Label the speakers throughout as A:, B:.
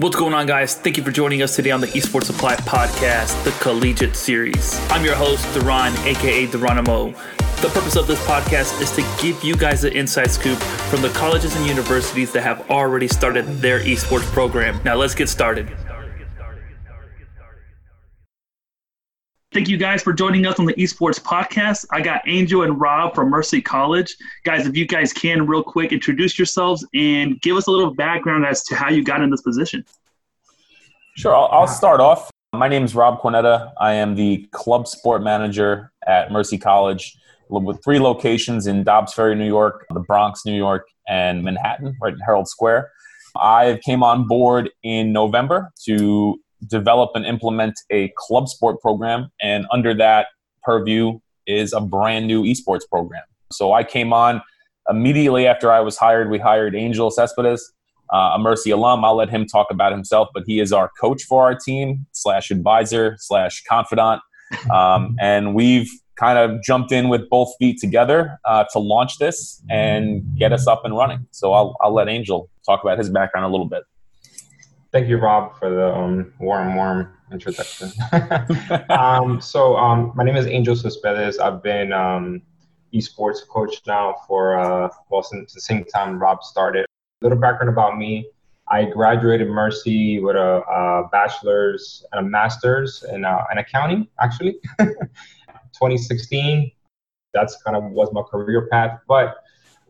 A: What's going on, guys? Thank you for joining us today on the Esports Supply Podcast, the Collegiate Series. I'm your host, Duran, aka Duranimo. The purpose of this podcast is to give you guys the inside scoop from the colleges and universities that have already started their esports program. Now, let's get started. Thank you guys for joining us on the Esports Podcast. I got Angel and Rob from Mercy College. Guys, if you guys can, real quick, introduce yourselves and give us a little background as to how you got in this position.
B: Sure, I'll, I'll start off. My name is Rob Cornetta. I am the club sport manager at Mercy College with three locations in Dobbs Ferry, New York, the Bronx, New York, and Manhattan, right in Herald Square. I came on board in November to develop and implement a club sport program, and under that purview is a brand new esports program. So I came on immediately after I was hired. We hired Angel Cespedes, uh, a Mercy alum. I'll let him talk about himself, but he is our coach for our team slash advisor slash confidant, um, and we've kind of jumped in with both feet together uh, to launch this and get us up and running. So I'll, I'll let Angel talk about his background a little bit.
C: Thank you, Rob, for the um, warm, warm introduction. um, so um, my name is Angel Cespedes. I've been um, esports coach now for, uh, well, since the same time Rob started. A little background about me. I graduated Mercy with a, a bachelor's and a master's in, uh, in accounting, actually. 2016. That's kind of was my career path. But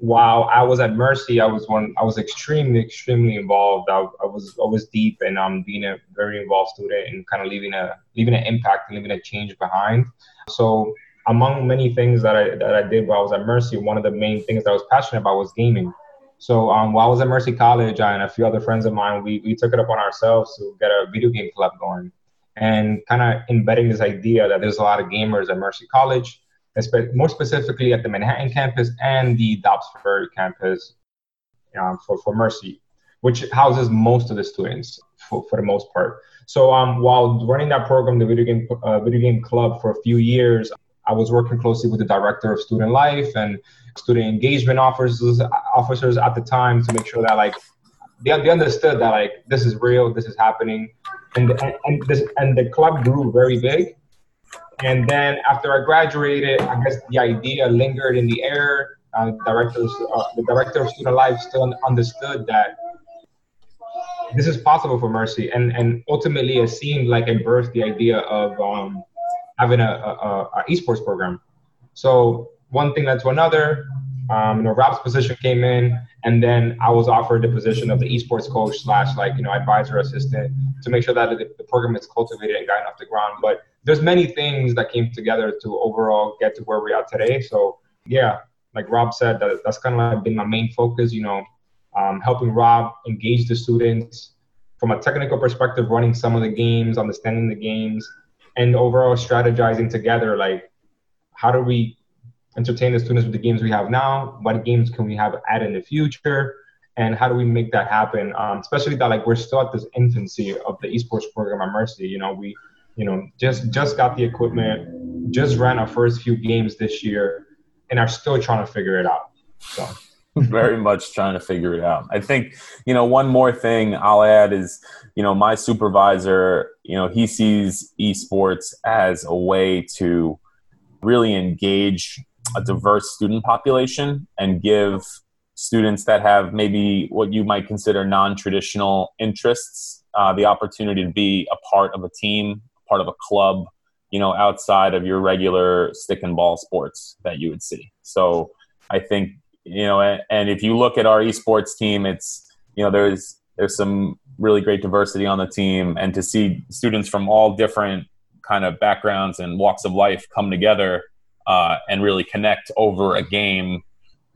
C: while I was at Mercy, I was one. I was extremely, extremely involved. I, I was always deep and um, being a very involved student and kind of leaving a leaving an impact and leaving a change behind. So among many things that I that I did while I was at Mercy, one of the main things that I was passionate about was gaming. So um, while I was at Mercy College, I and a few other friends of mine, we, we took it upon ourselves to get a video game club going and kind of embedding this idea that there's a lot of gamers at Mercy College, more specifically at the Manhattan campus and the Dobbs Ferry campus um, for, for Mercy, which houses most of the students for, for the most part. So um, while running that program, the video game uh, video game club for a few years, I was working closely with the director of student life and student engagement officers officers at the time to make sure that like they, they understood that like this is real, this is happening, and and, and this and the club grew very big. And then after I graduated, I guess the idea lingered in the air. Uh, directors, uh, the director of student life still understood that this is possible for Mercy, and and ultimately it seemed like it birthed the idea of um, having a, a, a, esports program. So one thing led to another. Um, you know, Rob's position came in, and then I was offered the position of the esports coach slash like you know advisor assistant to make sure that the, the program is cultivated and gotten off the ground. But there's many things that came together to overall get to where we are today. So yeah, like Rob said, that, that's kind of like been my main focus. You know, um, helping Rob engage the students from a technical perspective, running some of the games, understanding the games, and overall strategizing together. Like, how do we entertain the students with the games we have now? What games can we have add in the future? And how do we make that happen? Um, especially that like we're still at this infancy of the esports program at Mercy. You know, we, you know, just just got the equipment, just ran our first few games this year, and are still trying to figure it out. So.
B: very much trying to figure it out. I think, you know, one more thing I'll add is, you know, my supervisor, you know, he sees esports as a way to really engage a diverse student population and give students that have maybe what you might consider non-traditional interests uh, the opportunity to be a part of a team part of a club you know outside of your regular stick and ball sports that you would see so i think you know and, and if you look at our esports team it's you know there's there's some really great diversity on the team and to see students from all different kind of backgrounds and walks of life come together uh, and really connect over a game.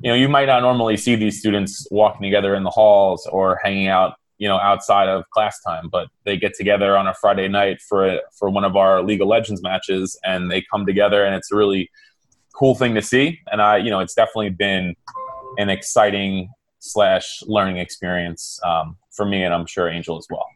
B: You know, you might not normally see these students walking together in the halls or hanging out, you know, outside of class time, but they get together on a Friday night for for one of our League of Legends matches, and they come together, and it's a really cool thing to see. And I, you know, it's definitely been an exciting slash learning experience um, for me, and I'm sure Angel as well.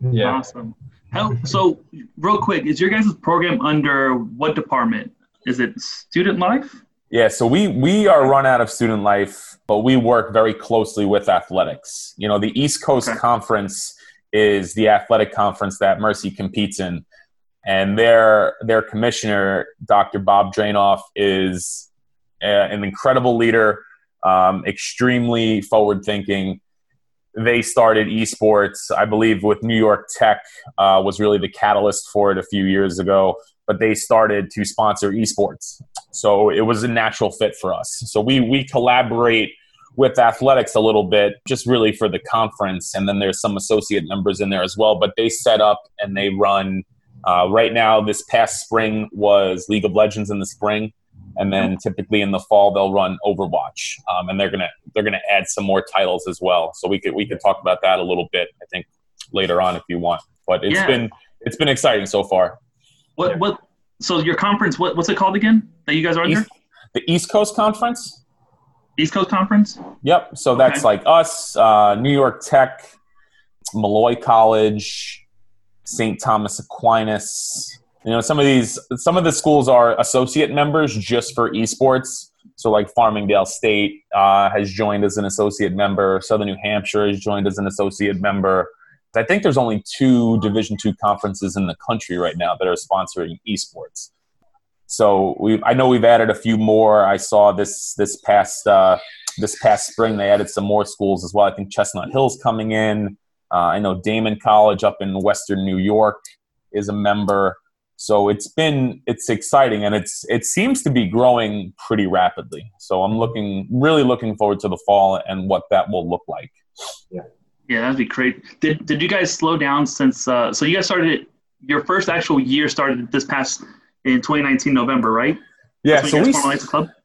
A: Yeah. Awesome. How, so, real quick, is your guys' program under what department? Is it student life?
B: Yeah, so we we are run out of student life, but we work very closely with athletics. You know, the East Coast okay. Conference is the athletic conference that Mercy competes in, and their their commissioner, Dr. Bob Dranoff, is a, an incredible leader, um, extremely forward thinking. They started esports, I believe, with New York Tech uh, was really the catalyst for it a few years ago. But they started to sponsor esports, so it was a natural fit for us. So we we collaborate with athletics a little bit, just really for the conference. And then there's some associate members in there as well. But they set up and they run. Uh, right now, this past spring was League of Legends in the spring, and then typically in the fall they'll run Overwatch, um, and they're gonna they're gonna add some more titles as well. So we could we could talk about that a little bit. I think later on if you want. But it's yeah. been it's been exciting so far.
A: What what? So your conference, what, what's it called again? That you guys are under?
B: The East Coast Conference.
A: East Coast Conference?
B: Yep. So okay. that's like us, uh, New York Tech, Molloy College, St. Thomas Aquinas. You know, some of these, some of the schools are associate members just for esports. So, like Farmingdale State uh, has joined as an associate member. Southern New Hampshire has joined as an associate member. I think there's only two Division two conferences in the country right now that are sponsoring esports. So we, I know we've added a few more. I saw this this past uh, this past spring they added some more schools as well. I think Chestnut Hill's coming in. Uh, I know Daemen College up in Western New York is a member. So it's been it's exciting and it's it seems to be growing pretty rapidly. So I'm looking really looking forward to the fall and what that will look like.
A: Yeah, yeah, that'd be great. Did did you guys slow down since? Uh, so you guys started your first actual year started this past in 2019 November, right?
B: Yeah, so we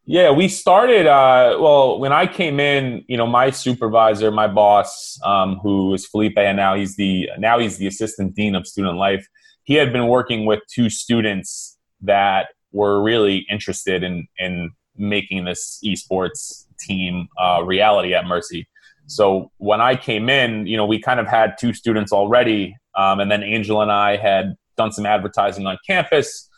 B: yeah we started. Uh, well, when I came in, you know, my supervisor, my boss, um, who is Felipe, and now he's the now he's the assistant dean of student life. He had been working with two students that were really interested in in making this esports team uh, reality at Mercy. So when I came in, you know, we kind of had two students already, um, and then Angel and I had done some advertising on campus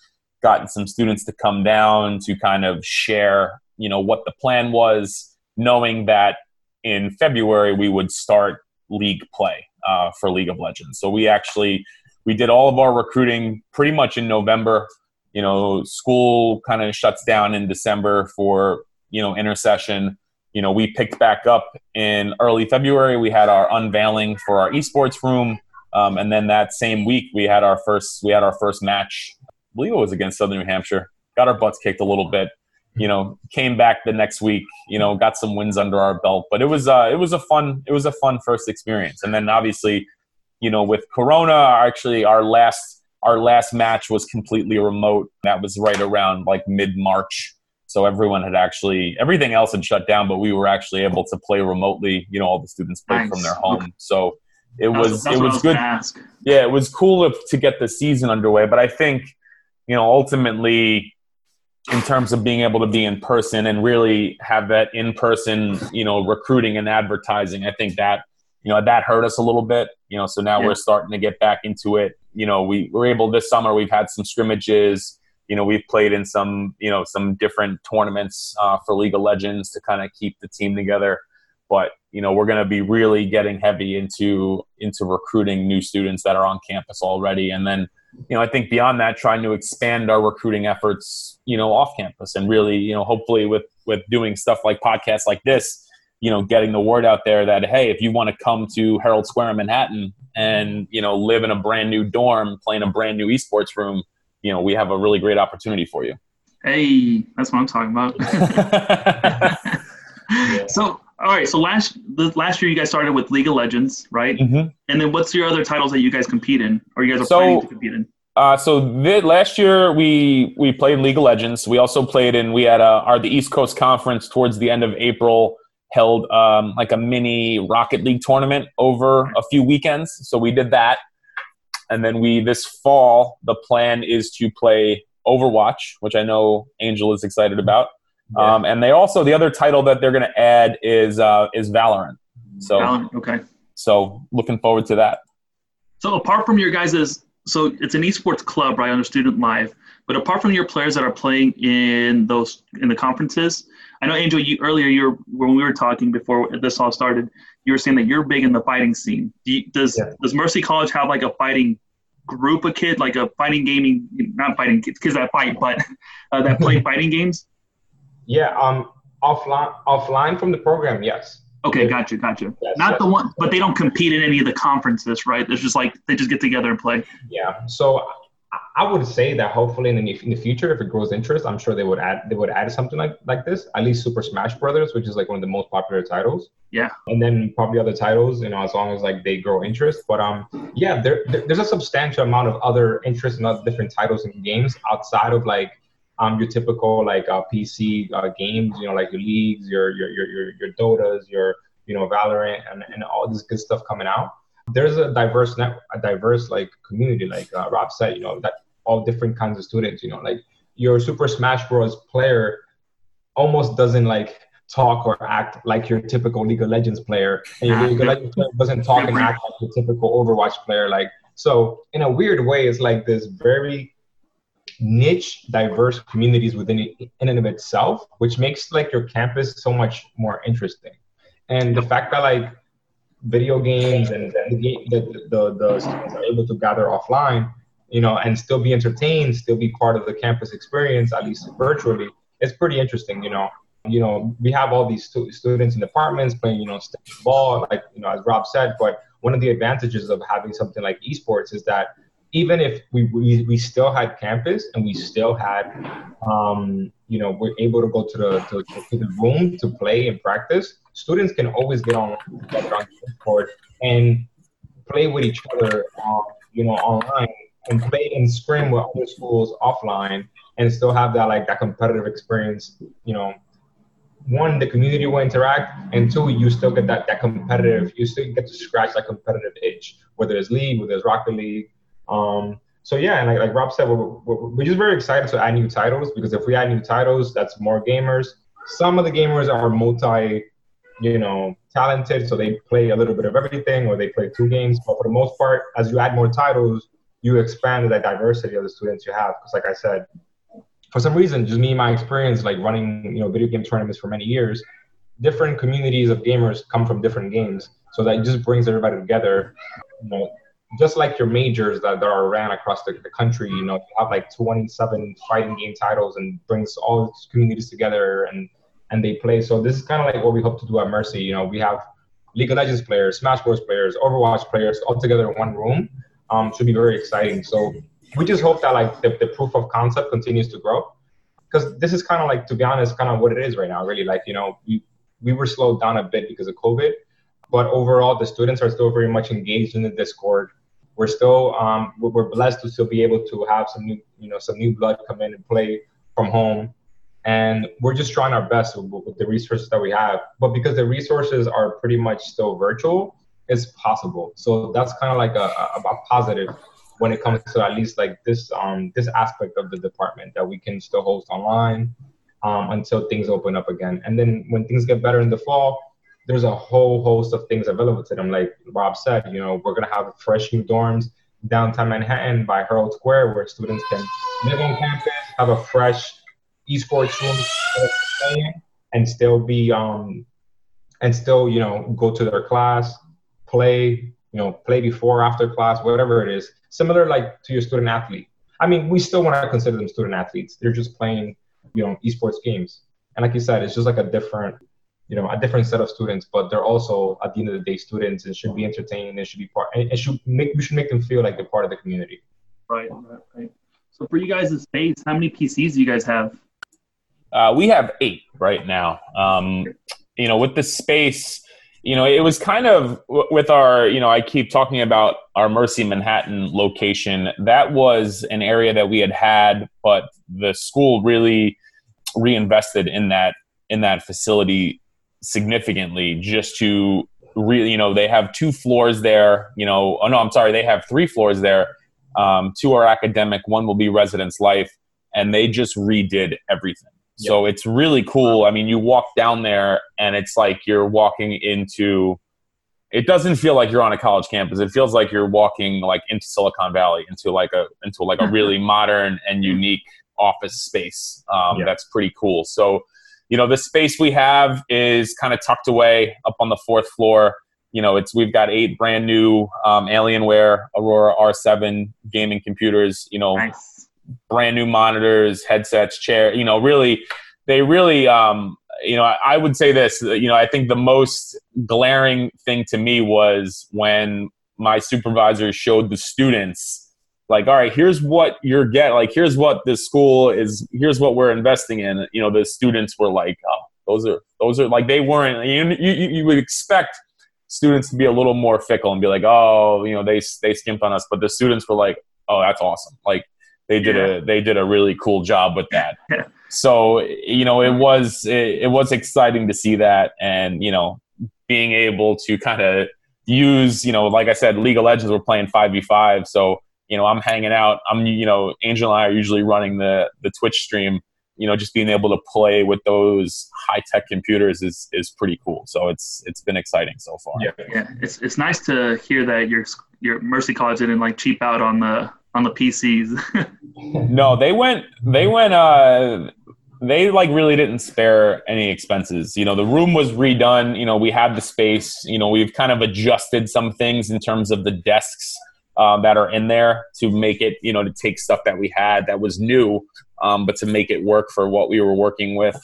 B: gotten some students to come down to kind of share, you know, what the plan was, knowing that in February we would start league play uh, for League of Legends. So we actually we did all of our recruiting pretty much in November. You know, school kind of shuts down in December for you know intersession. You know, we picked back up in early February. We had our unveiling for our esports room. Um, and then that same week we had our first we had our first match I believe it was against Southern New Hampshire. Got our butts kicked a little bit. You know, came back the next week. You know, got some wins under our belt. But it was uh, it was a fun it was a fun first experience. And then obviously, you know, with Corona, actually our last our last match was completely remote. That was right around like mid March. So everyone had actually everything else had shut down, but we were actually able to play remotely. You know, all the students played nice. from their home. Okay. So it was, it was, was good. Yeah, it was cool to, to get the season underway. But I think you know, ultimately, in terms of being able to be in person and really have that in person, you know, recruiting and advertising, I think that, you know, that hurt us a little bit, you know, so now yeah. we're starting to get back into it. You know, we were able this summer, we've had some scrimmages, you know, we've played in some, you know, some different tournaments uh, for League of Legends to kind of keep the team together. But, you know, we're going to be really getting heavy into, into recruiting new students that are on campus already. And then, you know, I think beyond that, trying to expand our recruiting efforts, you know, off campus and really, you know, hopefully with with doing stuff like podcasts like this, you know, getting the word out there that hey, if you want to come to Herald Square in Manhattan and you know live in a brand new dorm, play in a brand new esports room, you know, we have a really great opportunity for you.
A: Hey, that's what I'm talking about. So, all right. So last the last year you guys started with League of Legends, right? Mm-hmm. And then what's your other titles that you guys compete in, or you guys are so, planning to compete in?
B: Uh, so last year we we played League of Legends. We also played in we had a, our the East Coast Conference towards the end of April held um, like a mini Rocket League tournament over a few weekends. So we did that, and then we this fall the plan is to play Overwatch, which I know Angel is excited about. Yeah. Um, and they also the other title that they're going to add is uh, is Valorant. So Valorant,
A: okay.
B: So looking forward to that.
A: So apart from your guys' so it's an esports club right under Student Life, but apart from your players that are playing in those in the conferences, I know Angel, you earlier you were, when we were talking before this all started, you were saying that you're big in the fighting scene. Do you, does yeah. does Mercy College have like a fighting group of kids, like a fighting gaming, not fighting kids, kids that fight, but uh, that play fighting games?
C: Yeah, um, offline, offline from the program, yes.
A: Okay, gotcha, gotcha. Yes, not yes. the one, but they don't compete in any of the conferences, right? It's just like they just get together and play.
C: Yeah. So I would say that hopefully in the, in the future, if it grows interest, I'm sure they would add they would add something like like this. At least Super Smash Brothers, which is like one of the most popular titles.
A: Yeah.
C: And then probably other titles, you know, as long as like they grow interest. But um, yeah, there, there's a substantial amount of other interest in other different titles and games outside of like um your typical like uh, PC uh, games. You know, like your leagues, your your your your, your Dotas, your you know Valorant, and and all this good stuff coming out there's a diverse net, a diverse like community, like uh, Rob said, you know, that all different kinds of students. You know, like your Super Smash Bros. player almost doesn't like talk or act like your typical League of Legends player, and your League of Legends player doesn't talk and act like your typical Overwatch player. Like so, in a weird way, it's like this very niche, diverse communities within it, in and of itself, which makes like your campus so much more interesting. And the fact that like video games and the, the, the, the students are able to gather offline, you know, and still be entertained, still be part of the campus experience, at least virtually, it's pretty interesting, you know. You know, we have all these stu- students in departments playing, you know, ball, like, you know, as Rob said, but one of the advantages of having something like esports is that even if we, we, we still had campus and we still had, um, you know, we're able to go to the, to, to the room to play and practice, students can always get on together on Discord and play with each other, uh, you know, online and play and scrim with other schools offline and still have that like that competitive experience. You know, one, the community will interact, and two, you still get that that competitive. You still get to scratch that competitive itch, whether it's League, whether it's Rocket League. Um, so yeah, and like, like Rob said, we're, we're, we're just very excited to add new titles because if we add new titles, that's more gamers. Some of the gamers are multi you know, talented, so they play a little bit of everything, or they play two games. But for the most part, as you add more titles, you expand the diversity of the students you have. Because, like I said, for some reason, just me and my experience, like running, you know, video game tournaments for many years, different communities of gamers come from different games, so that just brings everybody together. You know, just like your majors that, that are ran across the, the country, you know, you have like 27 fighting game titles and brings all communities together and and they play. So this is kind of like what we hope to do at Mercy. You know, we have League of Legends players, Smash Bros players, Overwatch players all together in one room. Um, should be very exciting. So we just hope that like the, the proof of concept continues to grow because this is kind of like to be honest, kind of what it is right now. Really, like you know, we we were slowed down a bit because of COVID, but overall the students are still very much engaged in the Discord. We're still um, we're blessed to still be able to have some new you know some new blood come in and play from home and we're just trying our best with, with, the resources that we have. But because the resources are pretty much still virtual it's possible. So that's kind of like a, a, a, positive when it comes to at least like this um this aspect of the department that we can still host online um, until things open up again. And then when things get better in the fall there's a whole host of things available to them. Like rob said you know we're going to have fresh new dorms downtown manhattan by herald square where students can live on campus have a fresh esports room and still be um and still you know go to their class play you know play before after class whatever it is. Similar like to your student athlete. I mean we still want to consider them student athletes. They're just playing you know esports games. And like you said it's just like a different you know a different set of students but they're also at the end of the day students. And should be entertained and should be part and should make we should make them feel like they're part of the community.
A: Right right, right. so for you guys space how many pcs do you guys have
B: uh, we have eight right now. Um, you know, with the space, you know, it was kind of with our, you know, I keep talking about our Mercy Manhattan location. That was an area that we had had, but the school really reinvested in that in that facility significantly just to really, you know, they have two floors there. You know, oh no, I'm sorry, they have three floors there. Um, two are academic, one will be residence life, and they just redid everything. So it's really cool. I mean, you walk down there and it's like you're walking into it doesn't feel like you're on a college campus. It feels like you're walking like into Silicon Valley, into like a into like a really modern and unique office space. Um, yeah. That's pretty cool. So, you know, the space we have is kind of tucked away up on the fourth floor. you know, it's we've got eight brand new um, Alienware Aurora R7 gaming computers. You know, nice. Brand new monitors, headsets, chair. You know, really, they really. Um, you know, I, I would say this. You know, I think the most glaring thing to me was when my supervisor showed the students like all right here's what you're getting like here's what this school is here's what we're investing in you know the students were like oh those are those are like they weren't you, you, you would expect students to be a little more fickle and be like, oh, you know, they they skimped on us, but the students were like, oh, that's awesome. Like they did yeah. a they did a really cool job with that. so you know, it was it, it was exciting to see that, and you know, being able to kind of use you know, like I said, League of Legends we're playing five v five, so you know, I'm hanging out. I'm you know, Angel and I are usually running the the Twitch stream you know just being able to play with those high tech computers is is pretty cool. So it's it's been exciting so far.
A: Yeah, yeah. It's it's nice to hear that your your Mercy College didn't like cheap out on the on the PCs.
B: no, they went they went uh they like really didn't spare any expenses. You know, the room was redone. You know, we had the space. You know, we've kind of adjusted some things in terms of the desks um, that are in there to make it, you know, to take stuff that we had that was new um, but to make it work for what we were working with.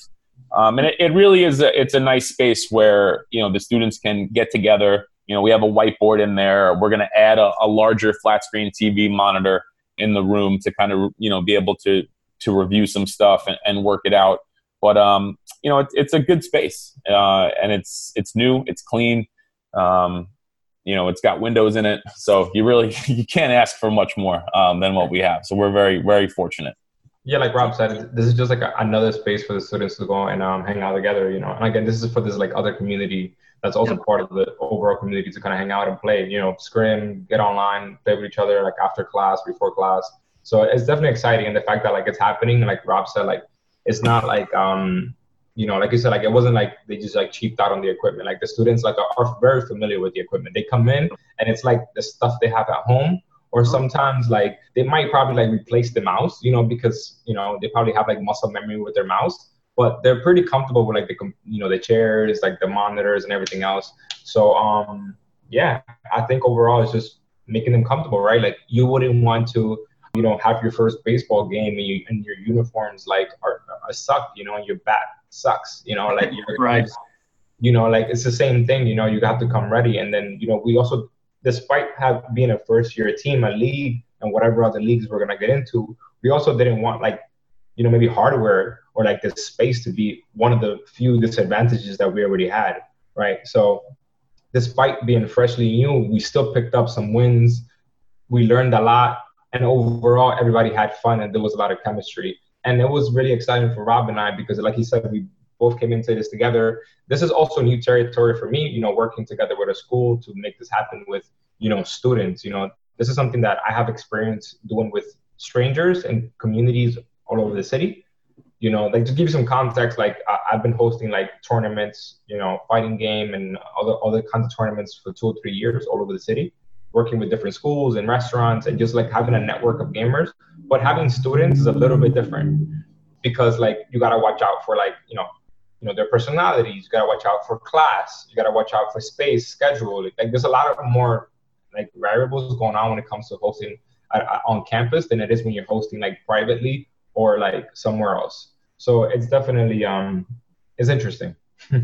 B: Um, and it, it, really is a, it's a nice space where you know the students can get together. You know, we have a whiteboard in there. We're going to add a, a larger flat screen TV monitor in the room to kind of you know be able to to review some stuff and, and work it out. But um, you know, it, it's a good space, uh, and it's it's new, it's clean. Um, you know, it's got windows in it, so you really you can't ask for much more um, than what we have. So we're very very fortunate
C: yeah, like Rob said, this is just like another space for the students to go and um, hang out together, you know. And again, this is for this like other community that's also yep. part of the overall community to kind of hang out and play, you know, scrim, get online, play with each other like after class, before class. So it's definitely exciting, and the fact that like it's happening, like Rob said, like it's not like um, you know, like you said, like it wasn't like they just like cheaped out on the equipment. Like the students like are, are very familiar with the equipment. They come in and it's like the stuff they have at home or sometimes like they might probably like replace the mouse you know because you know they probably have like muscle memory with their mouse but they're pretty comfortable with like the you know the chairs like the monitors and everything else. So um yeah i think overall it's just making them comfortable right? Like you wouldn't want to you know have your first baseball game and, you, and your uniforms like are, are suck you know and your bat sucks you know like you're
A: right.
C: you know like it's the same thing you know you have to come ready. And then you know we also despite have being a first year team, a league, and whatever other leagues we're gonna get into, we also didn't want like, you know, maybe hardware or like the space to be one of the few disadvantages that we already had, right? So, despite being freshly new, we still picked up some wins. We learned a lot, and overall, everybody had fun, and there was a lot of chemistry. And it was really exciting for Rob and I because, like he said, we both came into this together. This is also new territory for me, you know, working together with a school to make this happen with, you know, students. You know, this is something that I have experience doing with strangers and communities all over the city. You know, like to give you some context, like I've been hosting like tournaments, you know, fighting game and other other kinds of tournaments for two or three years all over the city, working with different schools and restaurants and just like having a network of gamers. But having students is a little bit different because like you gotta watch out for like, you know, you know their personalities. You gotta watch out for class. You gotta watch out for space, schedule. Like there's a lot of more like variables going on when it comes to hosting uh, uh, on campus than it is when you're hosting like privately or like somewhere else. So it's definitely um it's interesting.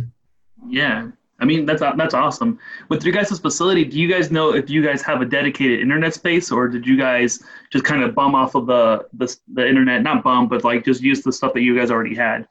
A: yeah. I mean that's that's awesome. With your guys' facility, do you guys know if you guys have a dedicated internet space, or did you guys just kind of bum off of the the, the internet? Not bum, but like just use the stuff that you guys already had.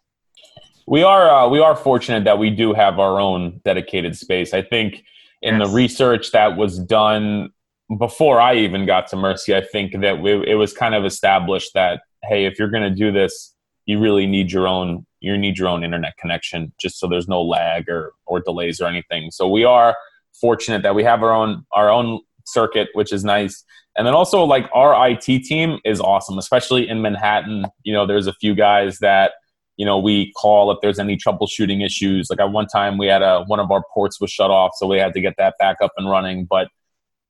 B: We are uh, we are fortunate that we do have our own dedicated space. I think in yes. the research that was done before I even got to Mercy, I think that we, it was kind of established that hey, if you're going to do this, you really need your own you need your own internet connection, just so there's no lag or or delays or anything. So we are fortunate that we have our own our own circuit, which is nice. And then also like our IT team is awesome, especially in Manhattan. You know, there's a few guys that you know we call if there's any troubleshooting issues like at one time we had a one of our ports was shut off so we had to get that back up and running but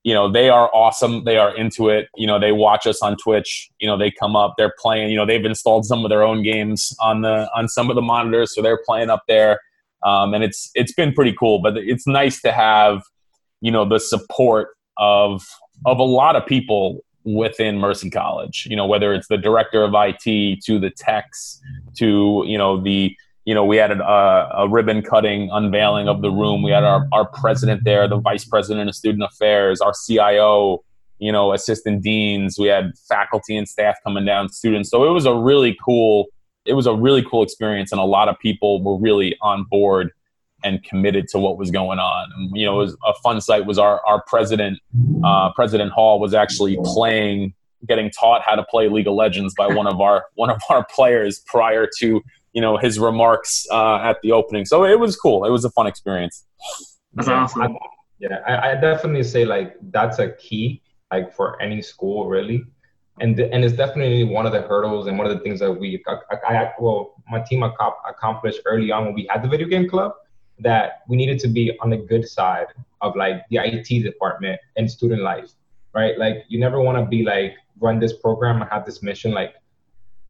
B: you know they are awesome. They are into it. You know they watch us on twitch. You know they come up they're playing you know they've installed some of their own games on the on some of the monitors so they're playing up there. Um, and it's it's been pretty cool but it's nice to have you know the support of of a lot of people within Mercy College. You know, whether it's the director of IT to the techs to you know the you know we had a, a ribbon cutting unveiling of the room. We had our our president there, the vice president of student affairs, our CIO. You know, assistant deans. We had faculty and staff coming down, students. So it was a really cool. It was a really cool experience, and a lot of people were really on board and committed to what was going on. And, you know, it was a fun sight was our, our president, uh, President Hall was actually playing, getting taught how to play League of Legends by one of our, one of our players prior to, you know, his remarks uh, at the opening. So it was cool. It was a fun experience.
A: That's awesome.
C: I, yeah, I, I definitely say like that's a key like for any school really and and it's definitely one of the hurdles and one of the things that we I, I, well my team accomplished early on when we had the video game club that we needed to be on the good side of like the IT department and student life, right? Like you never want to be like run this program and have this mission like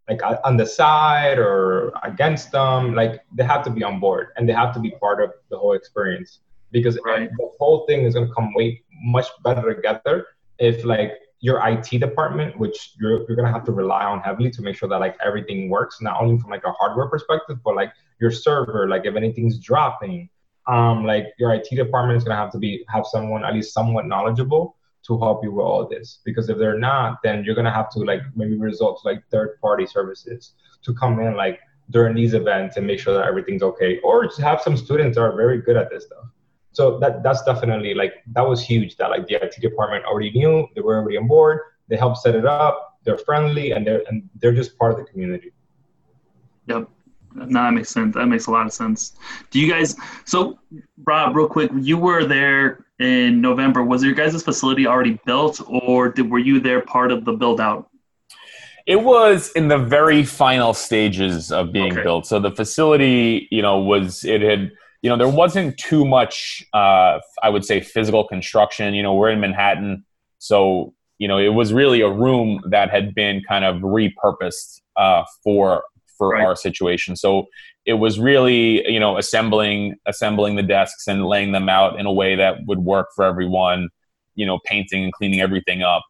C: like on the side or against them. Like they have to be on board and they have to be part of the whole experience because right. the whole thing is going to come way much better together if like your IT department, which you're, you're gonna have to rely on heavily to make sure that like everything works, not only from like a hardware perspective, but like your server, like if anything's dropping, um, like your IT department is gonna have to be have someone at least somewhat knowledgeable to help you with all this. Because if they're not, then you're gonna have to like maybe resort to like third party services to come in like during these events and make sure that everything's okay, or have some students that are very good at this stuff. So that that's definitely like that was huge that like the IT department already knew they were already on board they helped set it up they're friendly and they're and they're just part of the community.
A: Yep. No that makes sense. That makes a lot of sense. Do you guys so rob real quick you were there in november was your guys' facility already built or did, were you there part of the build out
B: it was in the very final stages of being okay. built so the facility you know was it had you know, there wasn't too much, uh, I would say, physical construction. You know, we're in Manhattan, so you know, it was really a room that had been kind of repurposed uh, for for right. our situation. So it was really, you know, assembling assembling the desks and laying them out in a way that would work for everyone. You know, painting and cleaning everything up,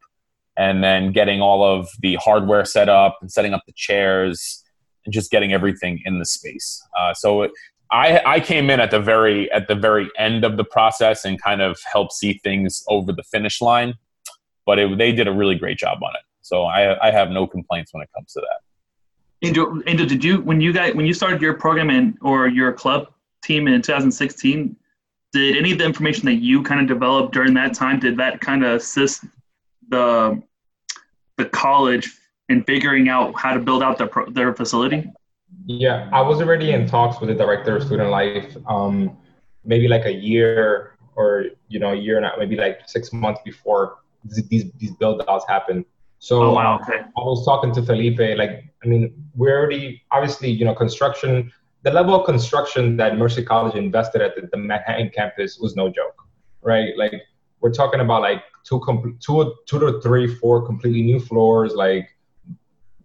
B: and then getting all of the hardware set up and setting up the chairs and just getting everything in the space. Uh, so it, I, I came in at the very at the very end of the process and kind of helped see things over the finish line, but it, they did a really great job on it. So I, I have no complaints when it comes to that.
A: Angel, Angel, did you when you guys when you started your program in or your club team in 2016? Did any of the information that you kind of developed during that time did that kind of assist the the college in figuring out how to build out their their facility?
C: Yeah, I was already in talks with the director of student life, um, maybe like a year or you know a year and maybe like six months before these these build outs happened. So
A: oh, wow, okay.
C: I was talking to Felipe. Like, I mean, we're already obviously you know construction. The level of construction that Mercy College invested at the, the Manhattan campus was no joke, right? Like, we're talking about like two, com- two, two to three, four completely new floors, like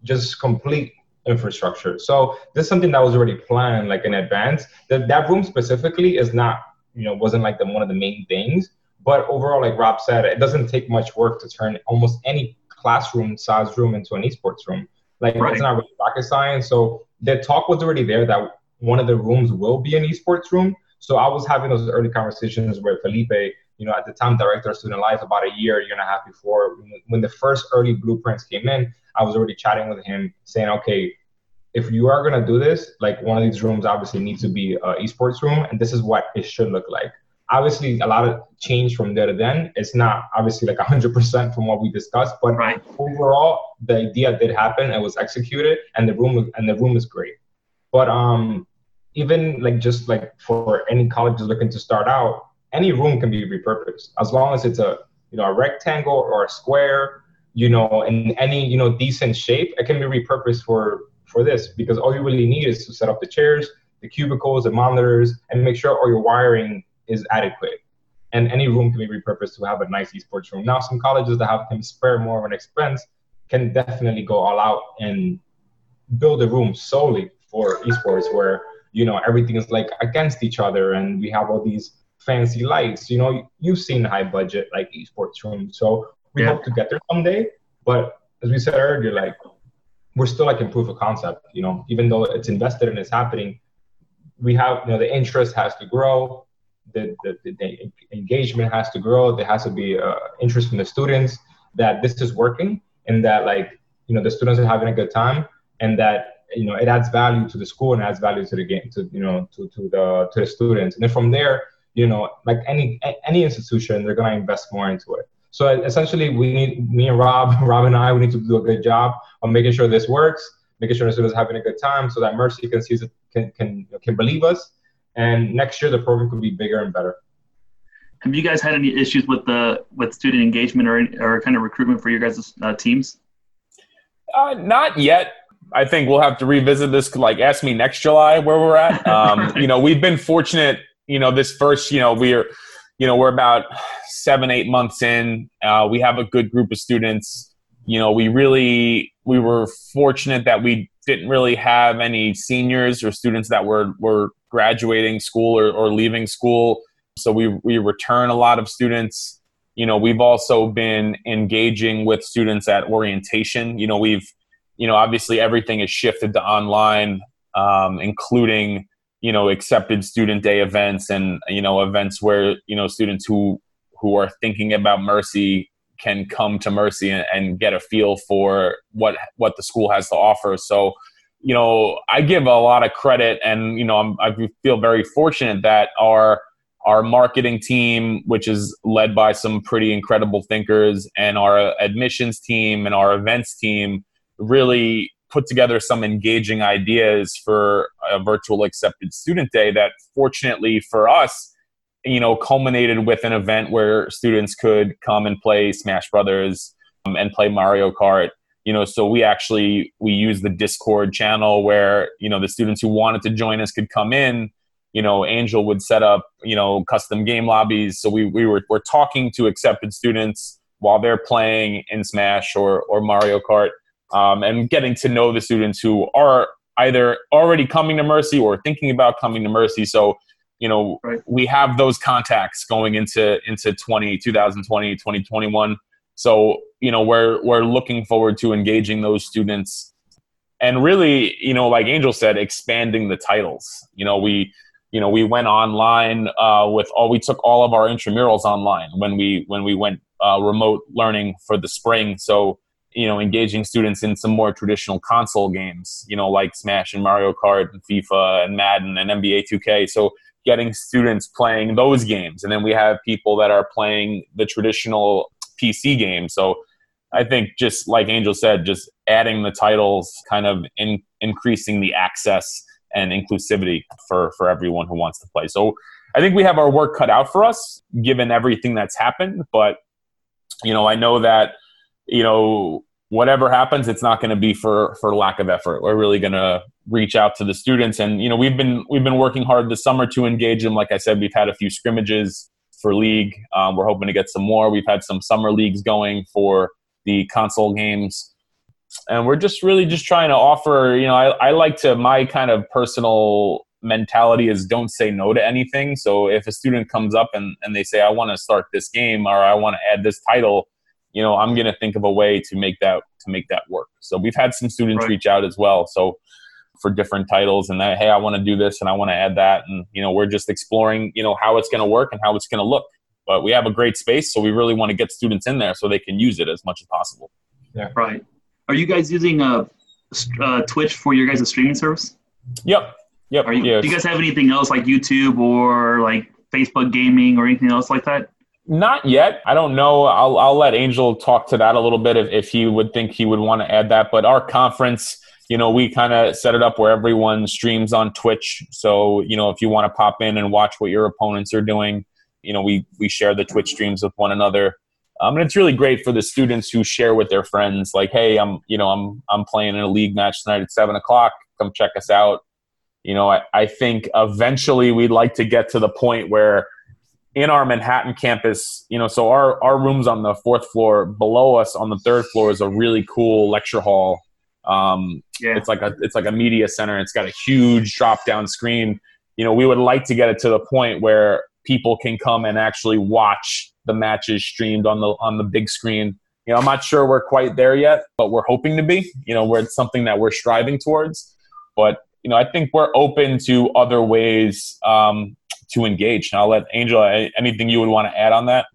C: just complete infrastructure. So this is something that was already planned like in advance. That that room specifically is not, you know, wasn't like the one of the main things. But overall, like Rob said, it doesn't take much work to turn almost any classroom size room into an esports room. Like right. it's not really rocket science. So the talk was already there that one of the rooms will be an esports room. So I was having those early conversations with Felipe, you know, at the time director of student life, about a year, year and a half before, when the first early blueprints came in, I was already chatting with him, saying, okay, if you are gonna do this, like one of these rooms obviously needs to be a esports room, and this is what it should look like. Obviously, a lot of change from there to then. It's not obviously like 100% from what we discussed, but
A: right.
C: overall, the idea did happen. It was executed, and the room and the room is great. But um, even like just like for any colleges looking to start out, any room can be repurposed as long as it's a you know a rectangle or a square you know in any you know decent shape it can be repurposed for for this because all you really need is to set up the chairs the cubicles the monitors and make sure all your wiring is adequate and any room can be repurposed to have a nice esports room now some colleges that have can spare more of an expense can definitely go all out and build a room solely for esports where you know everything is like against each other and we have all these fancy lights. You know, you've seen high budget like esports rooms. So we yeah. hope to get there someday. But as we said earlier, like we're still like in proof of concept. You know, even though it's invested and it's happening, we have you know the interest has to grow, the the, the, engagement has to grow. There has to be uh, interest from the students that this is working and that like you know the students are having a good time and that you know it adds value to the school and adds value to the game to you know to, to the to the students and then from there you know like any any institution they're going to invest more into it so essentially we need me and rob rob and i we need to do a good job of making sure this works making sure the students are having a good time so that mercy can see can can can believe us and next year the program could be bigger and better
A: have you guys had any issues with the with student engagement or or kind of recruitment for your guys' uh, teams
B: uh, not yet I think we'll have to revisit this. Like, ask me next July where we're at. Um, you know, we've been fortunate. You know, this first, you know, we're, you know, we're about seven, eight months in. Uh, we have a good group of students. You know, we really, we were fortunate that we didn't really have any seniors or students that were were graduating school or, or leaving school. So we we return a lot of students. You know, we've also been engaging with students at orientation. You know, we've you know, obviously everything is shifted to online, um, including you know accepted student day events and you know events where you know students who who are thinking about Mercy can come to Mercy and, and get a feel for what what the school has to offer. So you know, I give a lot of credit, and you know, I'm, I feel very fortunate that our our marketing team, which is led by some pretty incredible thinkers, and our admissions team and our events team really put together some engaging ideas for a virtual accepted student day that fortunately for us you know culminated with an event where students could come and play smash brothers um, and play mario kart you know so we actually we use the discord channel where you know the students who wanted to join us could come in you know angel would set up you know custom game lobbies so we, we were we're talking to accepted students while they're playing in smash or or mario kart um, and getting to know the students who are either already coming to Mercy or thinking about coming to Mercy. So, you know, right. we have those contacts going into into 20, 2020, 2021. So, you know, we're we're looking forward to engaging those students and really, you know, like Angel said, expanding the titles. You know, we you know we went online uh, with all we took all of our intramurals online when we when we went uh, remote learning for the spring. So you know engaging students in some more traditional console games you know like smash and mario kart and fifa and madden and nba 2k so getting students playing those games. And then we have people that are playing the traditional pc games so i think just like angel said just adding the titles kind of in, increasing the access and inclusivity for for everyone who wants to play so i think we have our work cut out for us given everything that's happened but you know i know that you know, whatever happens, it's not going to be for for lack of effort. We're really going to reach out to the students, and you know, we've been we've been working hard this summer to engage them. Like I said, we've had a few scrimmages for league. Um, we're hoping to get some more. We've had some summer leagues going for the console games, and we're just really just trying to offer. You know, I, I like to my kind of personal mentality is don't say no to anything. So if a student comes up and, and they say, I want to start this game or I want to add this title, you know i'm going to think of a way to make that to make that work so we've had some students right. reach out as well so for different titles and that hey i want to do this and i want to add that. And you know we're just exploring you know how it's going to work and how it's going to look. But we have a great space so we really want to get students in there so they can use it as much as possible.
A: Yeah. Right. Are you guys using uh, uh twitch for your guys' streaming service?
B: Yep. Yep.
A: Are you, do you guys have anything else like youtube or like facebook gaming or anything else like that?
B: Not yet. I don't know. I'll, I'll let Angel talk to that a little bit if, if he would think he would want to add that. But our conference, you know, we kind of set it up where everyone streams on Twitch. So, you know, if you want to pop in and watch what your opponents are doing, you know, we, we share the Twitch streams with one another. Um, and it's really great for the students who share with their friends, like, "Hey, I'm, you know, I'm, I'm playing in a league match tonight at seven o'clock. Come check us out." You know, I, I think eventually we'd like to get to the point where in our Manhattan campus, you know, so our, our room's on the fourth floor. Below us on the third floor is a really cool lecture hall. Um, yeah. It's like a it's like a media center. It's got a huge drop down screen. You know, we would like to get it to the point where people can come and actually watch the matches streamed on the on the big screen. You know, I'm not sure we're quite there yet, but we're hoping to be. You know, where it's something that we're striving towards. But you know, I think we're open to other ways um, to engage. And I'll let Angel. Anything you would want to add on that?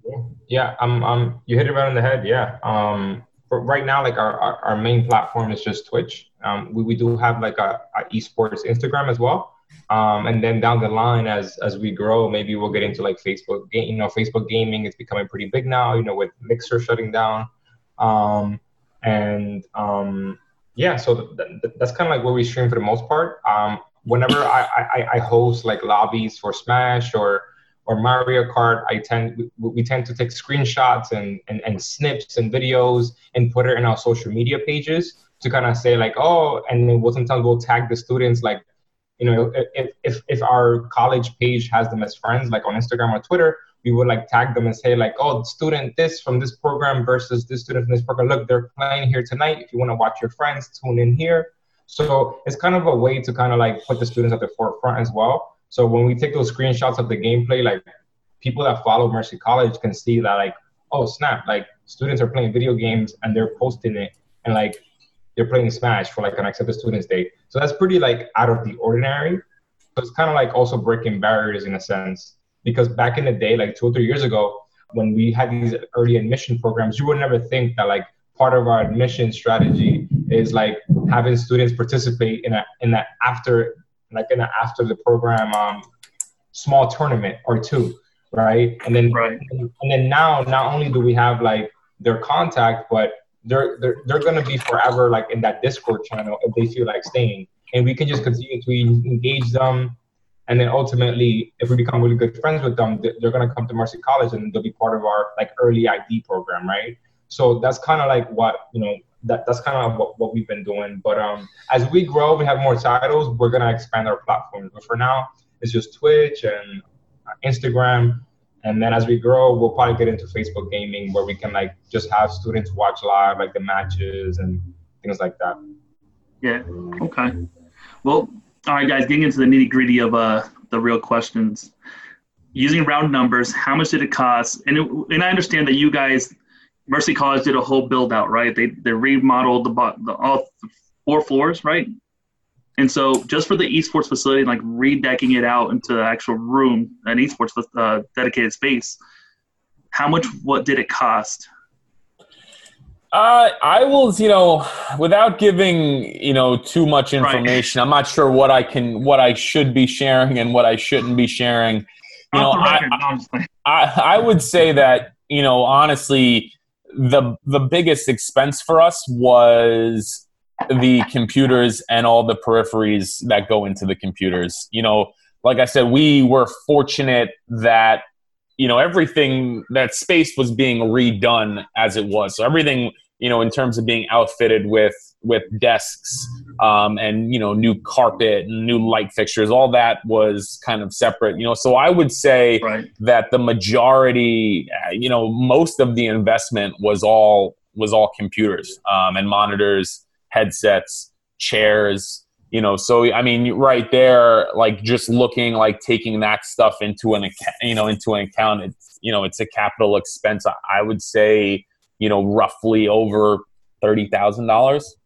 C: Yeah, um, um, you hit it right on the head. Yeah. Um, but right now, like our, our, our main platform is just Twitch. Um, we, we do have like a, a esports Instagram as well. Um, and then down the line, as as we grow, maybe we'll get into like Facebook. You know, Facebook gaming is becoming pretty big now. You know, with Mixer shutting down, um, and um, yeah, so th- th- that's kind of like where we stream for the most part. Um, whenever I, I, I host like lobbies for Smash or or Mario Kart, I tend we, we tend to take screenshots and, and and snips and videos and put it in our social media pages to kind of say like oh, and then we'll sometimes we'll tag the students like you know if if if our college page has them as friends like on Instagram or Twitter, we would like tag them and say like, oh, student this from this program versus this student from this program. Look, they're playing here tonight. If you want to watch your friends, tune in here. So it's kind of a way to kind of like put the students at the forefront as well. So when we take those screenshots of the gameplay, like people that follow Mercy College can see that like, oh snap, like students are playing video games and they're posting it and like they're playing Smash for like an accepted students day. So that's pretty like out of the ordinary. So it's kind of like also breaking barriers in a sense because back in the day, like two or three years ago, when we had these early admission programs, you would never think that like part of our admission strategy is like having students participate in a in that after like in a after the program um, small tournament or two, right? And then
A: right.
C: And, then now not only do we have like their contact, but they're they're they're gonna be forever like in that Discord channel if they feel like staying, and we can just continue to engage them and then ultimately, if we become really good friends with them, they're going to come to Mercy College and they'll be part of our like early ID program, right? So that's kind of like what you know. That that's kind of what, what we've been doing. But um, as we grow, we have more titles. We're gonna expand our platforms. But for now, it's just Twitch and Instagram. And then as we grow, we'll probably get into Facebook gaming where we can like just have students watch live like the matches and things like that.
A: Yeah. Okay. Well, all right, guys, getting into the nitty gritty of uh, the real questions. Using round numbers, how much did it cost? And it, and I understand that you guys, Mercy College did a whole build out, right? They they remodeled the, the all four floors, right? And so just for the esports facility, like redecking it out into the actual room, an esports uh, dedicated space, how much? What did it cost?
B: Uh, I will, you know, without giving, you know, too much information. Right. I'm not sure what I can, what I should be sharing and what I shouldn't be sharing. You know, I, I, I would say that, you know, honestly, the the biggest expense for us was the computers and all the peripheries that go into the computers. You know, like I said, we were fortunate that you know everything that space was being redone as it was. So everything you know, in terms of being outfitted with with desks um, and you know new carpet and new light fixtures, all that was kind of separate. You know, so I would say right. that the majority, you know, most of the investment was all was all computers um, and monitors, headsets, chairs. You know, so I mean, right there, like just looking like taking that stuff into an account, you know into an account, it's you know, it's a capital expense. I, I would say you know, roughly over thirty thousand dollars.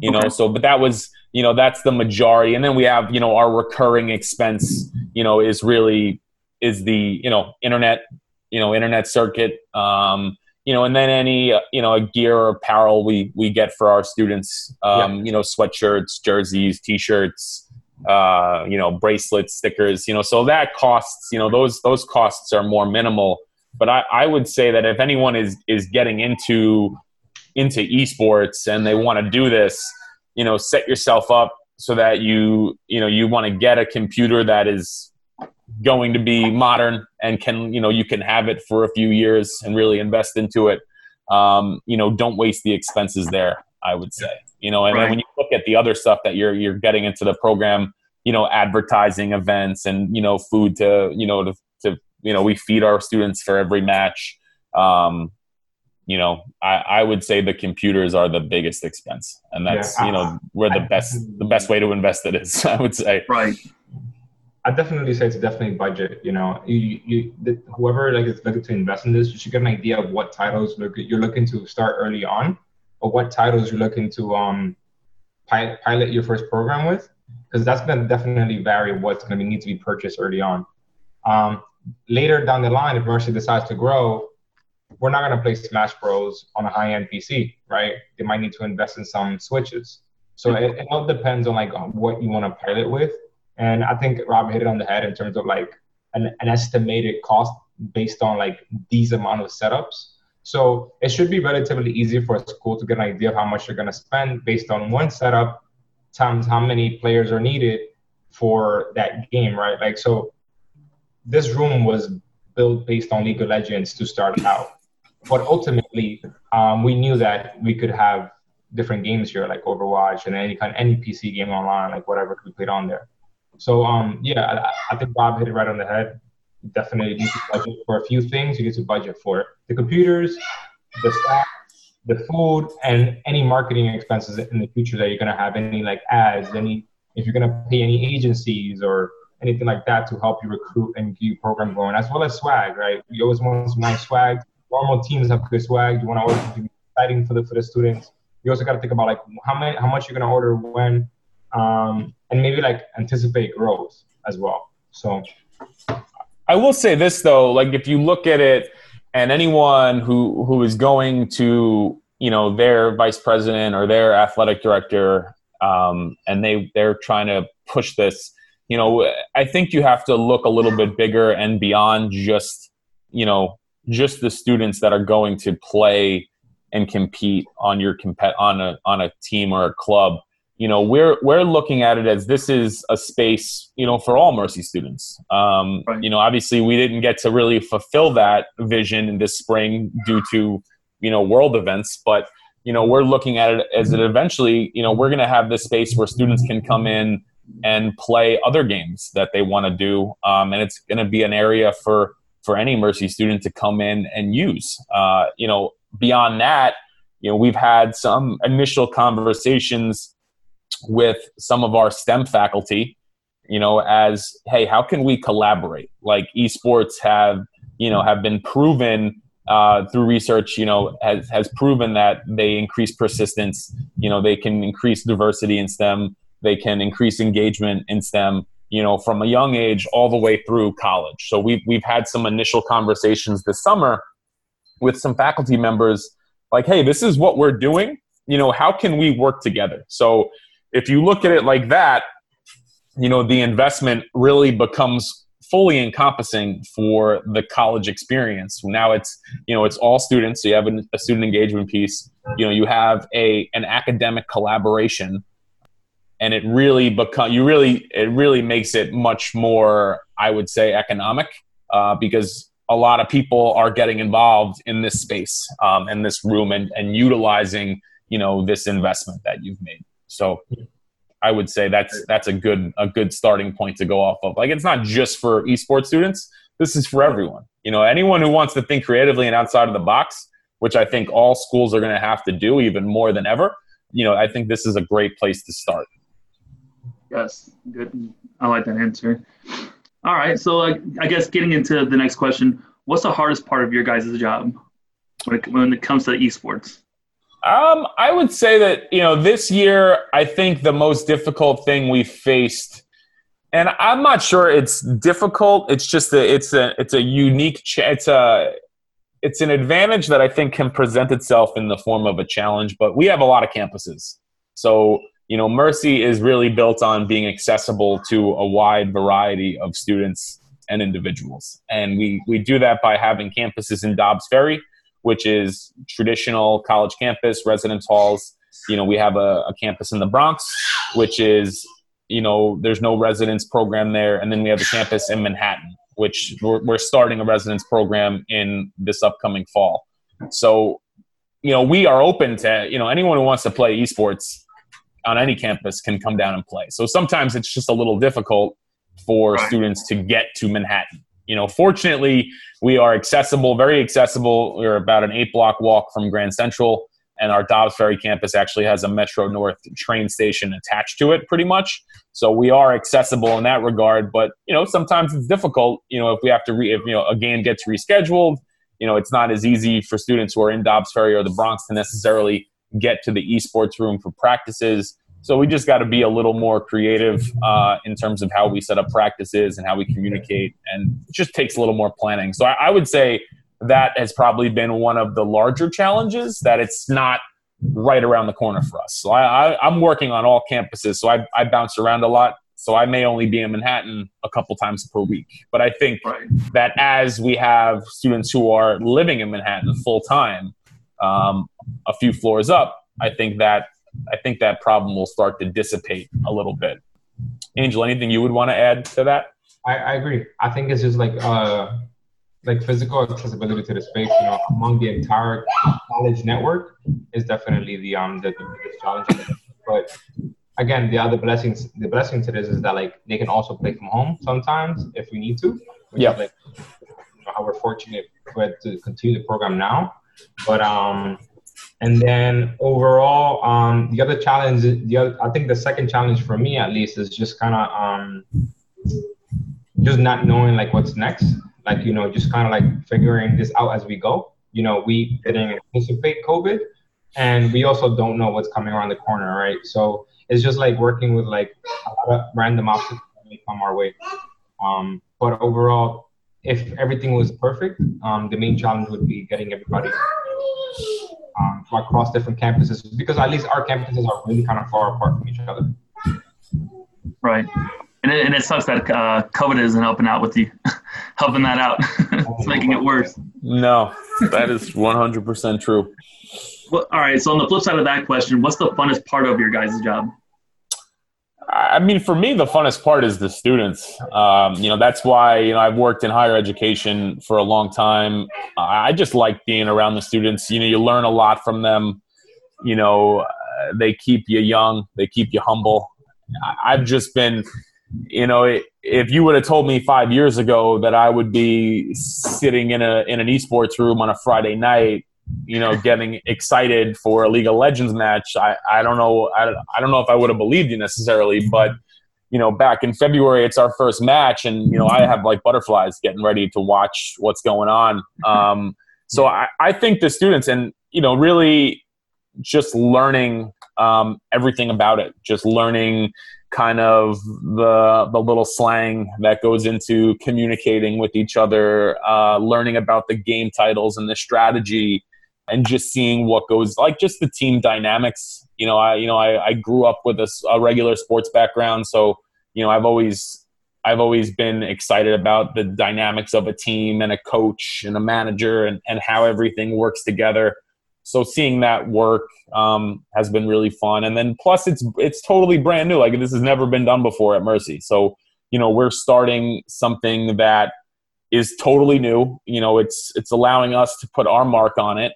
B: You okay. know, so but that was you know that's the majority, and then we have you know our recurring expense. You know, is really is the you know internet you know internet circuit. Um, you know, and then any uh, you know gear or apparel we we get for our students. Um, yeah. You know, sweatshirts, jerseys, t-shirts, uh, you know, bracelets, stickers. You know, so that costs. You know, those those costs are more minimal. But I, I would say that if anyone is is getting into into esports and they want to do this, you know, set yourself up so that you you know you want to get a computer that is going to be modern and can you know you can have it for a few years and really invest into it. Um, you know, don't waste the expenses there. I would say, you know, and right. when you look at the other stuff that you're you're getting into the program, you know, advertising events and you know, food to you know to to you know, we feed our students for every match. Um, you know, I, I would say the computers are the biggest expense, and that's yeah, you know where the I, best the best way to invest it is. I would say
A: right.
C: I definitely say it's definitely budget. You know, you, you the, whoever like is looking to invest in this, you should get an idea of what titles look, you're looking to start early on, or what titles you're looking to um pilot, pilot your first program with, because that's going to definitely vary what's going to need to be purchased early on. Um, later down the line, if Mercy decides to grow, we're not going to play Smash Bros on a high-end PC, right? They might need to invest in some switches. So it, it all depends on like what you want to pilot with. And I think Rob hit it on the head in terms of like an, an estimated cost based on like these amount of setups. So it should be relatively easy for a school to get an idea of how much they're going to spend based on one setup times how many players are needed for that game, right? Like so, this room was built based on League of Legends to start out, but ultimately um, we knew that we could have different games here, like Overwatch and any kind any PC game online, like whatever could be played on there. So um, yeah, I, I think Bob hit it right on the head. Definitely need to budget for a few things. You get to budget for the computers, the staff, the food, and any marketing expenses in the future that you're gonna have. Any like ads, any if you're gonna pay any agencies or anything like that to help you recruit and get your program going, as well as swag, right? You always want some nice swag. Normal teams have good swag. You want to always be exciting for the for the students you also got to think about like how many how much you're gonna order when um, and maybe like anticipate growth as well so
B: i will say this though like if you look at it and anyone who who is going to you know their vice president or their athletic director um, and they they're trying to push this you know i think you have to look a little bit bigger and beyond just you know just the students that are going to play and compete on your compet on a on a team or a club you know we're we're looking at it as this is a space you know for all mercy students um, right. you know obviously we didn't get to really fulfill that vision in this spring due to you know world events but you know we're looking at it as it eventually you know we're going to have this space where students can come in and play other games that they want to do um, and it's going to be an area for for any mercy student to come in and use uh, you know beyond that, you know, we've had some initial conversations with some of our STEM faculty, you know, as hey, how can we collaborate? Like esports have, you know, have been proven uh, through research, you know, has has proven that they increase persistence. You know, they can increase diversity in STEM. They can increase engagement in STEM. You know, from a young age all the way through college. So we've we've had some initial conversations this summer with some faculty members like hey this is what we're doing you know how can we work together so if you look at it like that you know the investment really becomes fully encompassing for the college experience now it's you know it's all students so you have a student engagement piece you know you have a an academic collaboration and it really become you really it really makes it much more i would say economic uh, because a lot of people are getting involved in this space um, in this room and, and utilizing you know this investment that you've made. So i would say that's that's a good a good starting point to go off of. Like it's not just for esports students. This is for everyone. You know anyone who wants to think creatively and outside of the box which i think all schools are going to have to do even more than ever you know i think this is a great place to start
A: yes good i like that answer all right. So uh, I guess getting into the next question, what's the hardest part of your guys' job when it, when it comes to esports?
B: Um, I would say that you know this year, I think the most difficult thing we faced, and I'm not sure it's difficult. It's just a, it's a, it's a unique, ch- it's a, it's an advantage that I think can present itself in the form of a challenge. But we have a lot of campuses, so you know, Mercy is really built on being accessible to a wide variety of students and individuals. And we, we do that by having campuses in Dobbs Ferry, which is traditional college campus, residence halls. You know, we have a, a campus in the Bronx, which is, you know, there's no residence program there. And then we have a campus in Manhattan, which we're, we're starting a residence program in this upcoming fall. So, you know, we are open to, you know, anyone who wants to play esports on any campus can come down and play. So sometimes it's just a little difficult for right. students to get to Manhattan. You know, fortunately, we are accessible, very accessible. We're about an eight block walk from Grand Central. and our Dobbs Ferry campus actually has a Metro North train station attached to it, pretty much. So we are accessible in that regard. But you know, sometimes it's difficult. You know, if we have to re, if you know a game gets rescheduled, you know, it's not as easy for students who are in Dobbs Ferry or the Bronx to necessarily get to the esports room for practices. So we just got to be a little more creative uh, in terms of how we set up practices and how we communicate, and it just takes a little more planning. So I, I would say that has probably been one of the larger challenges that it's not right around the corner for us. So I, am working on all campuses, so I, I bounce around a lot. So I may only be in Manhattan a couple times per week. But I think right. that as we have students who are living in Manhattan full time, um, a few floors up, I think that I think that problem will start to dissipate a little bit. Angel, anything you would want to add to that?
C: I, I agree. I think it's just like uh, like physical accessibility to the space, you know, among the entire college network is definitely the um the, the biggest challenge. But again, the other blessings the blessing to this is that like they can also play from home sometimes if we need to.
B: Yeah. Like
C: you know, how we're fortunate to continue the program now. But um and then overall, um, the other challenge, the other, I think the second challenge for me at least is just kind of um, just not knowing like what's next. Like you know just kind of like figuring this out as we go. You know we didn't anticipate covid and we also don't know what's coming around the corner right? So it's just like working with like a lot of random obstacles that may come our way. Um, but overall if everything was perfect um, the main challenge would be getting everybody um, across different campuses because at least our campuses are really kind of far apart from each other
A: right and it, and it sucks that uh, COVID isn't helping out with you, helping that out. it's making it worse.
B: No, that is 100% true.
A: Well, all right. So on the flip side of that question, what's the funnest part of your guys' job?
B: I mean, for me, the funnest part is the students. Um, you know, that's why you know I've worked in higher education for a long time. I just like being around the students. You know, you learn a lot from them. You know, uh, they keep you young. They keep you humble. I've just been you know, if you would have told me five years ago that I would be sitting in a in an esports room on a Friday night, you know, getting excited for a League of Legends match, I, I don't know I, I don't know if I would have believed you necessarily, but you know, back in February, it's our first match, and you know, I have like butterflies getting ready to watch what's going on. Um, so I, I think the students, and you know, really just learning um, everything about it, just learning kind of the the little slang that goes into communicating with each other, uh, learning about the game titles and the strategy, and just seeing what goes like just the team dynamics. You know, I you know I, I grew up with a, a regular sports background, so you know I've always I've always been excited about the dynamics of a team and a coach and a manager and, and how everything works together. So seeing that work um, has been really fun. And then plus it's it's totally brand new. Like this has never been done before at mercy. So you know we're starting something that is totally new. You know it's it's allowing us to put our mark on it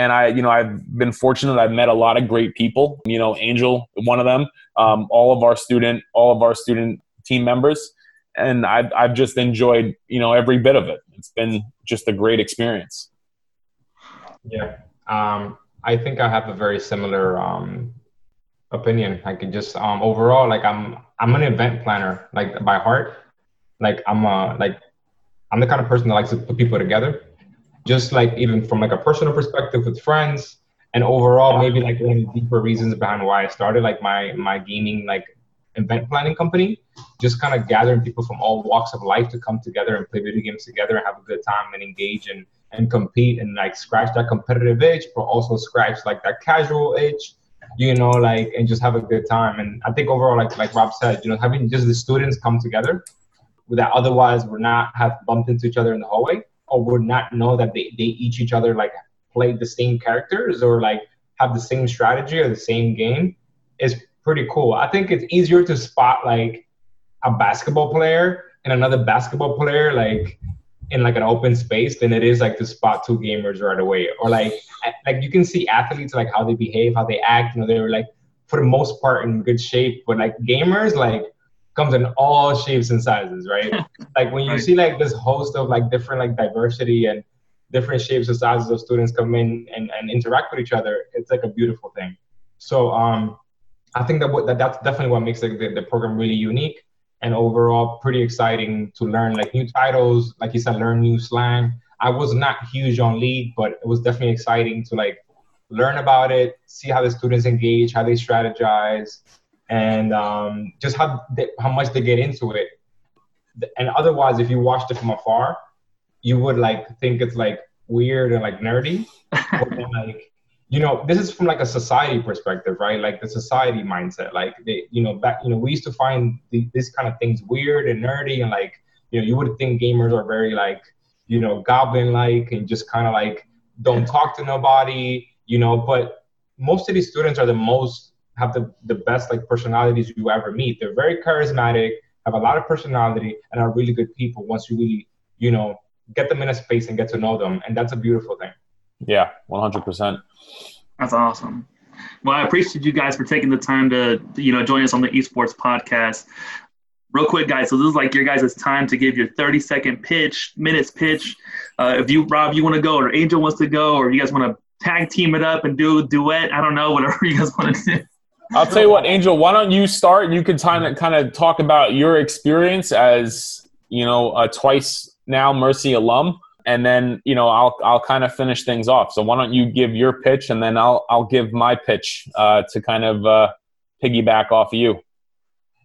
B: and i you know i've been fortunate i've met a lot of great people you know angel one of them um, all of our student all of our student team members and I've, I've just enjoyed you know every bit of it it's been just a great experience
C: yeah. Um, I think I have a very similar um, opinion. I could just um, overall, like I'm I'm an event planner, like by heart. Like I'm a like I'm the kind of person that likes to put people together. Just like even from like a personal perspective with friends, and overall maybe like the deeper reasons behind why I started like my my gaming like event planning company. Just kind of gathering people from all walks of life to come together and play video games together and have a good time and engage and and compete and like scratch that competitive itch, but also scratch like that casual itch, you know, like and just have a good time. And I think overall, like like Rob said, you know, having just the students come together that otherwise would not have bumped into each other in the hallway or would not know that they, they each each other like play the same characters or like have the same strategy or the same game is pretty cool. I think it's easier to spot like a basketball player and another basketball player like in like an open space than it is like to spot two gamers right away. Or like like you can see athletes like how they behave, how they act. You know, they're like for the most part in good shape, but like gamers like comes in all shapes and sizes, right? like when you right. see like this host of like different like diversity and different shapes and sizes of students come in and, and interact with each other, it's like a beautiful thing. So um, I think that, what, that that's definitely what makes the, the program really unique and overall pretty exciting to learn like new titles, like you said, learn new slang. I was not huge on lead, but it was definitely exciting to like learn about it, see how the students engage, how they strategize, and um, just how they, how much they get into it. And otherwise, if you watched it from afar, you would like think it's like weird and like nerdy, but then, like you know, this is from like a society perspective, right? Like the society mindset. Like they, you know, back, you know, we used to find the, this kind of things weird and nerdy, and like, you know, you would think gamers are very like, you know, goblin-like and just kind of like don't talk to nobody, you know. But most of these students are the most have the the best like personalities you ever meet. They're very charismatic, have a lot of personality, and are really good people. Once you really, you know, get them in a space and get to know them, and that's a beautiful thing.
B: Yeah, one hundred percent.
A: That's awesome. Well, I appreciate you guys for taking the time to, you know, join us on the esports podcast. Real quick, guys. So this is like your guys' time to give your 30 second pitch, minutes pitch. Uh, if you, Rob, you want to go, or Angel wants to go, or you guys want to tag team it up and do a duet. I don't know, whatever you guys want to do.
B: I'll tell you what, Angel. Why don't you start? You could kind of kind of talk about your experience as you know a twice now Mercy alum and then you know I'll I'll kind of finish things off. So why don't you give your pitch, and then I'll I'll give my pitch uh, to kind of uh, piggyback off of you.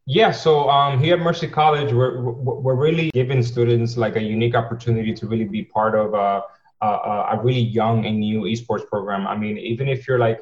C: Yeah, so um, here at Mercy College, we're we're really giving students like a unique opportunity to really be part of a, a, a really young and new esports program. I mean, even if you're like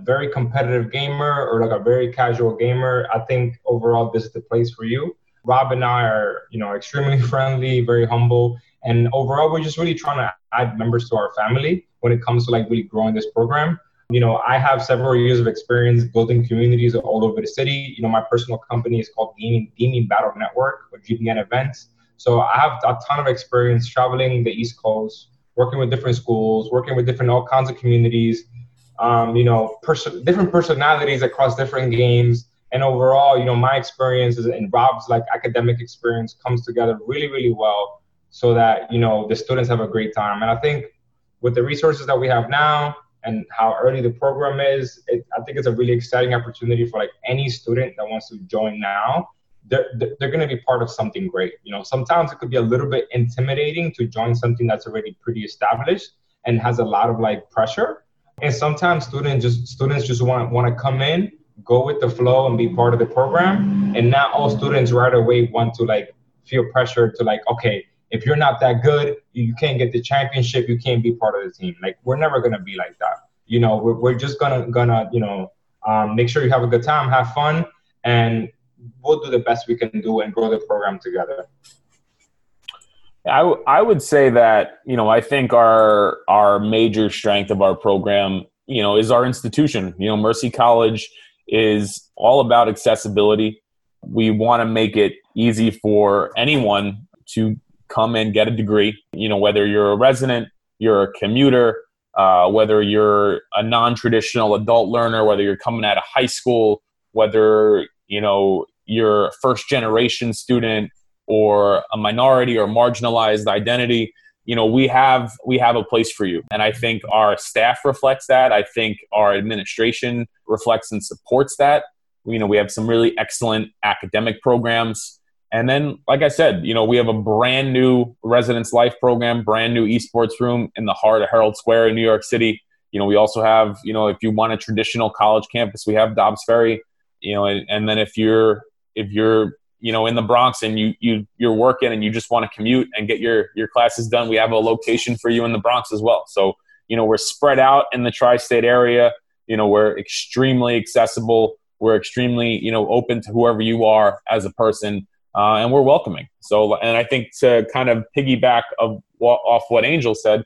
C: very competitive gamer or like a very casual gamer, I think overall this is the place for you. Rob and I are, you know, extremely friendly, very humble, and overall, we're just really trying to add members to our family when it comes to like really growing this program. You know, I have several years of experience building communities all over the city. You know, my personal company is called Gaming, Gaming Battle Network or GBN Events. So I have a ton of experience traveling the East Coast, working with different schools, working with different all kinds of communities. Um, you know, pers- different personalities across different games. And overall, you know, my experiences and Rob's like academic experience comes together really, really well so that you know the students have a great time. And I think with the resources that we have now and how early the program is, it, I think it's a really exciting opportunity for like any student that wants to join now. They're, they're going to be part of something great. You know, sometimes it could be a little bit intimidating to join something that's already pretty established and has a lot of like pressure. And sometimes students just students just want want to come in, go with the flow, and be part of the program. And not all students right away want to like feel pressure to like, okay, if you're not that good, you can't get the championship. You can't be part of the team. Like we're never gonna be like that. You know, we're, we're just gonna gonna you know um, make sure you have a good time, have fun, and we'll do the best we can do and grow the program together.
B: I, w- I would say that you know I think our our major strength of our program you know is our institution. You know, Mercy College is all about accessibility. We want to make it easy for anyone to come and get a degree. You know, whether you're a resident, you're a commuter, uh, whether you're a non-traditional adult learner, whether you're coming out of high school, whether you know you're a first generation student or a minority or marginalized identity you know we have we have a place for you and i think our staff reflects that i think our administration reflects and supports that you know we have some really excellent academic programs and then, like I said, you know, we have a brand new residence life program, brand new esports room in the heart of Herald Square in New York City. You know, we also have, you know, if you want a traditional college campus, we have Dobbs Ferry. You know, and, and then if you're if you're you know in the Bronx and you you you're working and you just want to commute and get your your classes done, we have a location for you in the Bronx as well. So you know, we're spread out in the tri-state area. You know, we're extremely accessible. We're extremely you know open to whoever you are as a person uh, and we're welcoming. So, and I think to kind of piggyback of off what Angel said,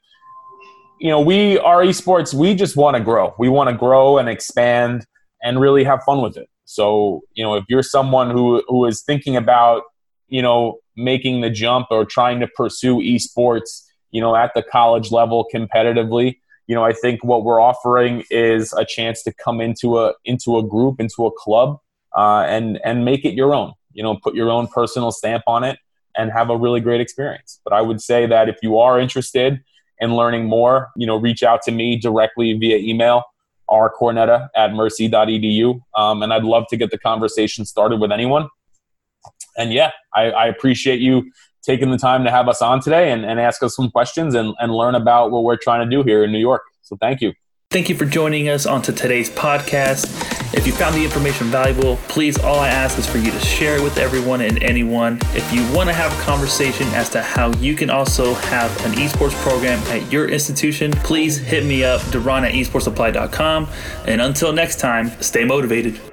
B: you know, we our esports, we just want to grow. We want to grow and expand and really have fun with it. So, you know, if you're someone who who is thinking about, you know, making the jump or trying to pursue esports, you know, at the college level competitively, you know, I think what we're offering is a chance to come into a into a group, into a club, uh, and and make it your own you know, put your own personal stamp on it and have a really great experience. But I would say that if you are interested in learning more, you know, reach out to me directly via email, rcornetta at mercy.edu. Um, and I'd love to get the conversation started with anyone. And yeah, I, I appreciate you taking the time to have us on today and, and ask us some questions and, and learn about what we're trying to do here in New York. So thank you.
A: Thank you for joining us on to today's podcast. If you found the information valuable, please all I ask is for you to share it with everyone and anyone. If you want to have a conversation as to how you can also have an esports program at your institution, please hit me up, Deron at esportsupply.com. And until next time, stay motivated.